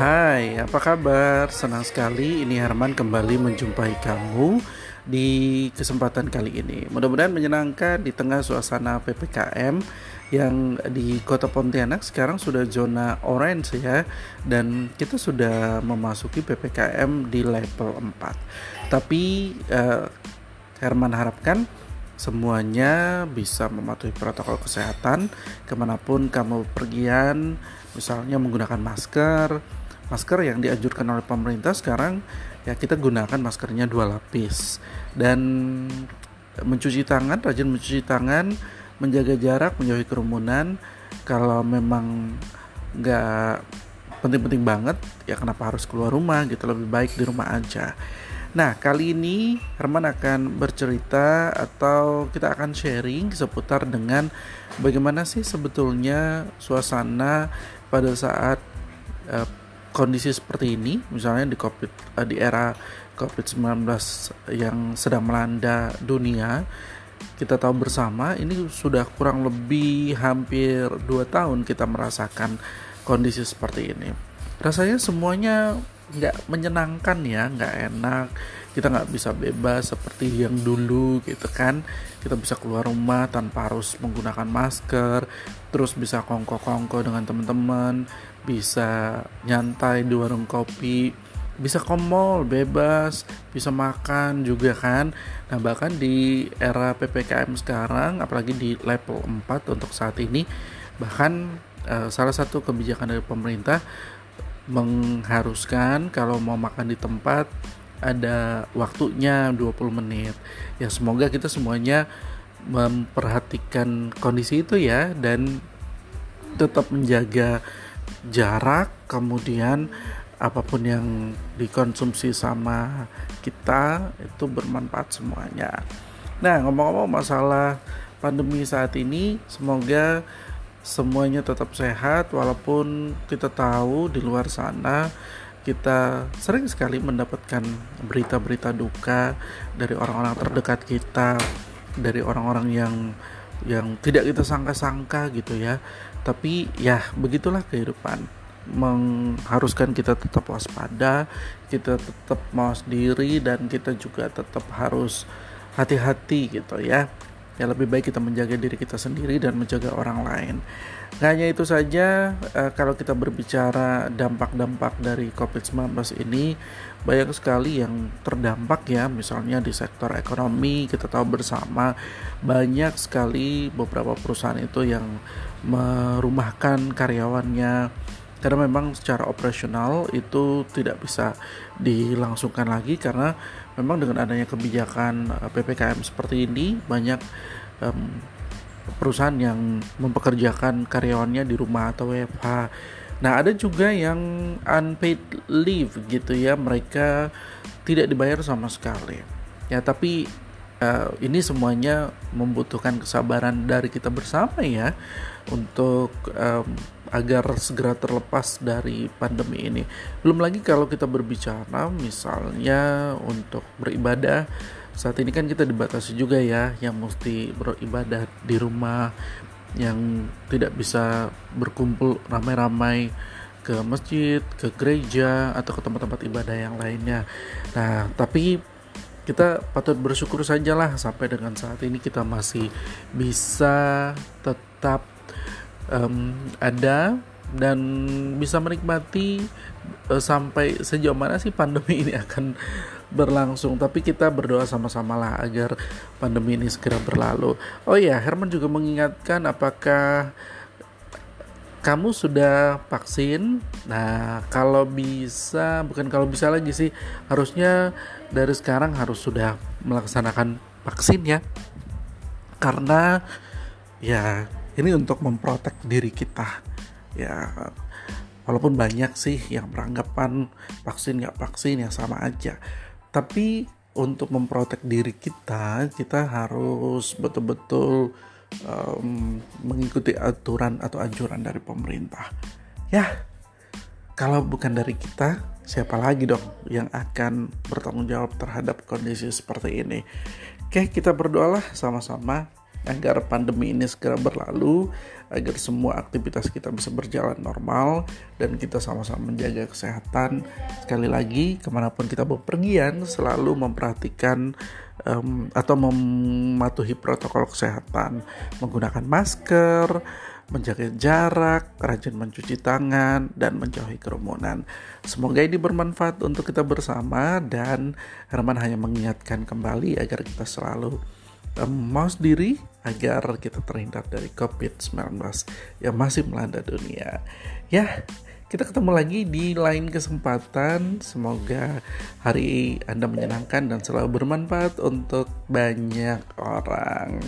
Hai, apa kabar? Senang sekali ini Herman kembali menjumpai kamu di kesempatan kali ini. Mudah-mudahan menyenangkan di tengah suasana PPKM yang di Kota Pontianak sekarang sudah zona orange ya dan kita sudah memasuki PPKM di level 4. Tapi eh, Herman harapkan semuanya bisa mematuhi protokol kesehatan ke mana pun kamu pergian misalnya menggunakan masker masker yang dianjurkan oleh pemerintah sekarang ya kita gunakan maskernya dua lapis. Dan mencuci tangan rajin mencuci tangan menjaga jarak menjauhi kerumunan kalau memang nggak penting-penting banget ya kenapa harus keluar rumah gitu lebih baik di rumah aja. Nah, kali ini Herman akan bercerita atau kita akan sharing seputar dengan bagaimana sih sebetulnya suasana pada saat uh, kondisi seperti ini misalnya di covid uh, di era covid-19 yang sedang melanda dunia kita tahu bersama ini sudah kurang lebih hampir dua tahun kita merasakan kondisi seperti ini. Rasanya semuanya nggak menyenangkan ya nggak enak kita nggak bisa bebas seperti yang dulu gitu kan. Kita bisa keluar rumah tanpa harus menggunakan masker terus bisa kongko-kongko dengan teman-teman bisa nyantai di warung kopi. Bisa ke mall bebas. Bisa makan juga kan. Nah bahkan di era PPKM sekarang apalagi di level 4 untuk saat ini bahkan uh, salah satu kebijakan dari pemerintah mengharuskan kalau mau makan di tempat ada waktunya 20 menit. Ya semoga kita semuanya memperhatikan kondisi itu ya dan tetap menjaga jarak kemudian apa pun yang dikonsumsi sama kita itu bermanfaat semuanya. Nah, ngomong-ngomong masalah pandemi saat ini, semoga semuanya tetap sehat walaupun kita tahu di luar sana kita sering sekali mendapatkan berita-berita duka dari orang-orang terdekat kita, dari orang-orang yang yang tidak kita sangka-sangka gitu ya. Tapi ya begitulah kehidupan mengharuskan kita tetap waspada, kita tetap mawas diri dan kita juga tetap harus hati-hati gitu ya ya lebih baik kita menjaga diri kita sendiri dan menjaga orang lain. Gak hanya itu saja, uh, kalau kita berbicara dampak-dampak dari COVID-19 ini, banyak sekali yang terdampak ya, misalnya di sektor ekonomi, kita tahu bersama banyak sekali beberapa perusahaan itu yang merumahkan karyawannya, karena memang secara operasional itu tidak bisa dilangsungkan lagi karena memang dengan adanya kebijakan eh, PPKM seperti ini banyak um, perusahaan yang mempekerjakan karyawannya di rumah atau WFH. Nah, ada juga yang unpaid leave gitu ya, mereka tidak dibayar sama sekali. Ya, tapi uh, ini semuanya membutuhkan kesabaran dari kita bersama ya untuk um, agar segera terlepas dari pandemi ini. Belum lagi kalau kita berbicara misalnya untuk beribadah saat ini kan kita dibatasi juga ya yang mesti beribadah di rumah yang tidak bisa berkumpul ramai-ramai ke masjid, ke gereja atau ke tempat-tempat ibadah yang lainnya. Nah, tapi kita patut bersyukur sajalah sampai dengan saat ini kita masih bisa tetap um, ada dan bisa menikmati uh, sampai sejauh mana sih pandemi ini akan berlangsung. Tapi kita berdoa sama-sama lah agar pandemi ini segera berlalu. Oh ya Herman juga mengingatkan apakah kamu sudah vaksin. Nah kalau bisa bukan kalau bisa lagi sih harusnya dari sekarang harus sudah melaksanakan vaksin ya. Karena ya ini untuk memprotek diri kita. Ya walaupun banyak sih yang beranggapan vaksin nggak vaksin ya sama aja. Tapi untuk memprotek diri kita kita harus betul-betul um, mengikuti aturan atau anjuran dari pemerintah. Ya kalau bukan dari kita siapa lagi dong yang akan bertanggung jawab terhadap kondisi seperti ini? Oke kita berdoalah sama-sama agar pandemi ini segera berlalu, agar semua aktivitas kita bisa berjalan normal dan kita sama-sama menjaga kesehatan. Sekali lagi, ke mana pun kita bepergian, selalu memperhatikan um, atau mematuhi protokol kesehatan, menggunakan masker, menjaga jarak, rajin mencuci tangan, dan menjauhi kerumunan. Semoga ini bermanfaat untuk kita bersama dan Herman hanya mengingatkan kembali agar kita selalu maus diri agar kita terhindar dari COVID-19 yang masih melanda dunia. Ya, kita ketemu lagi di lain kesempatan. Semoga hari Anda menyenangkan dan selalu bermanfaat untuk banyak orang.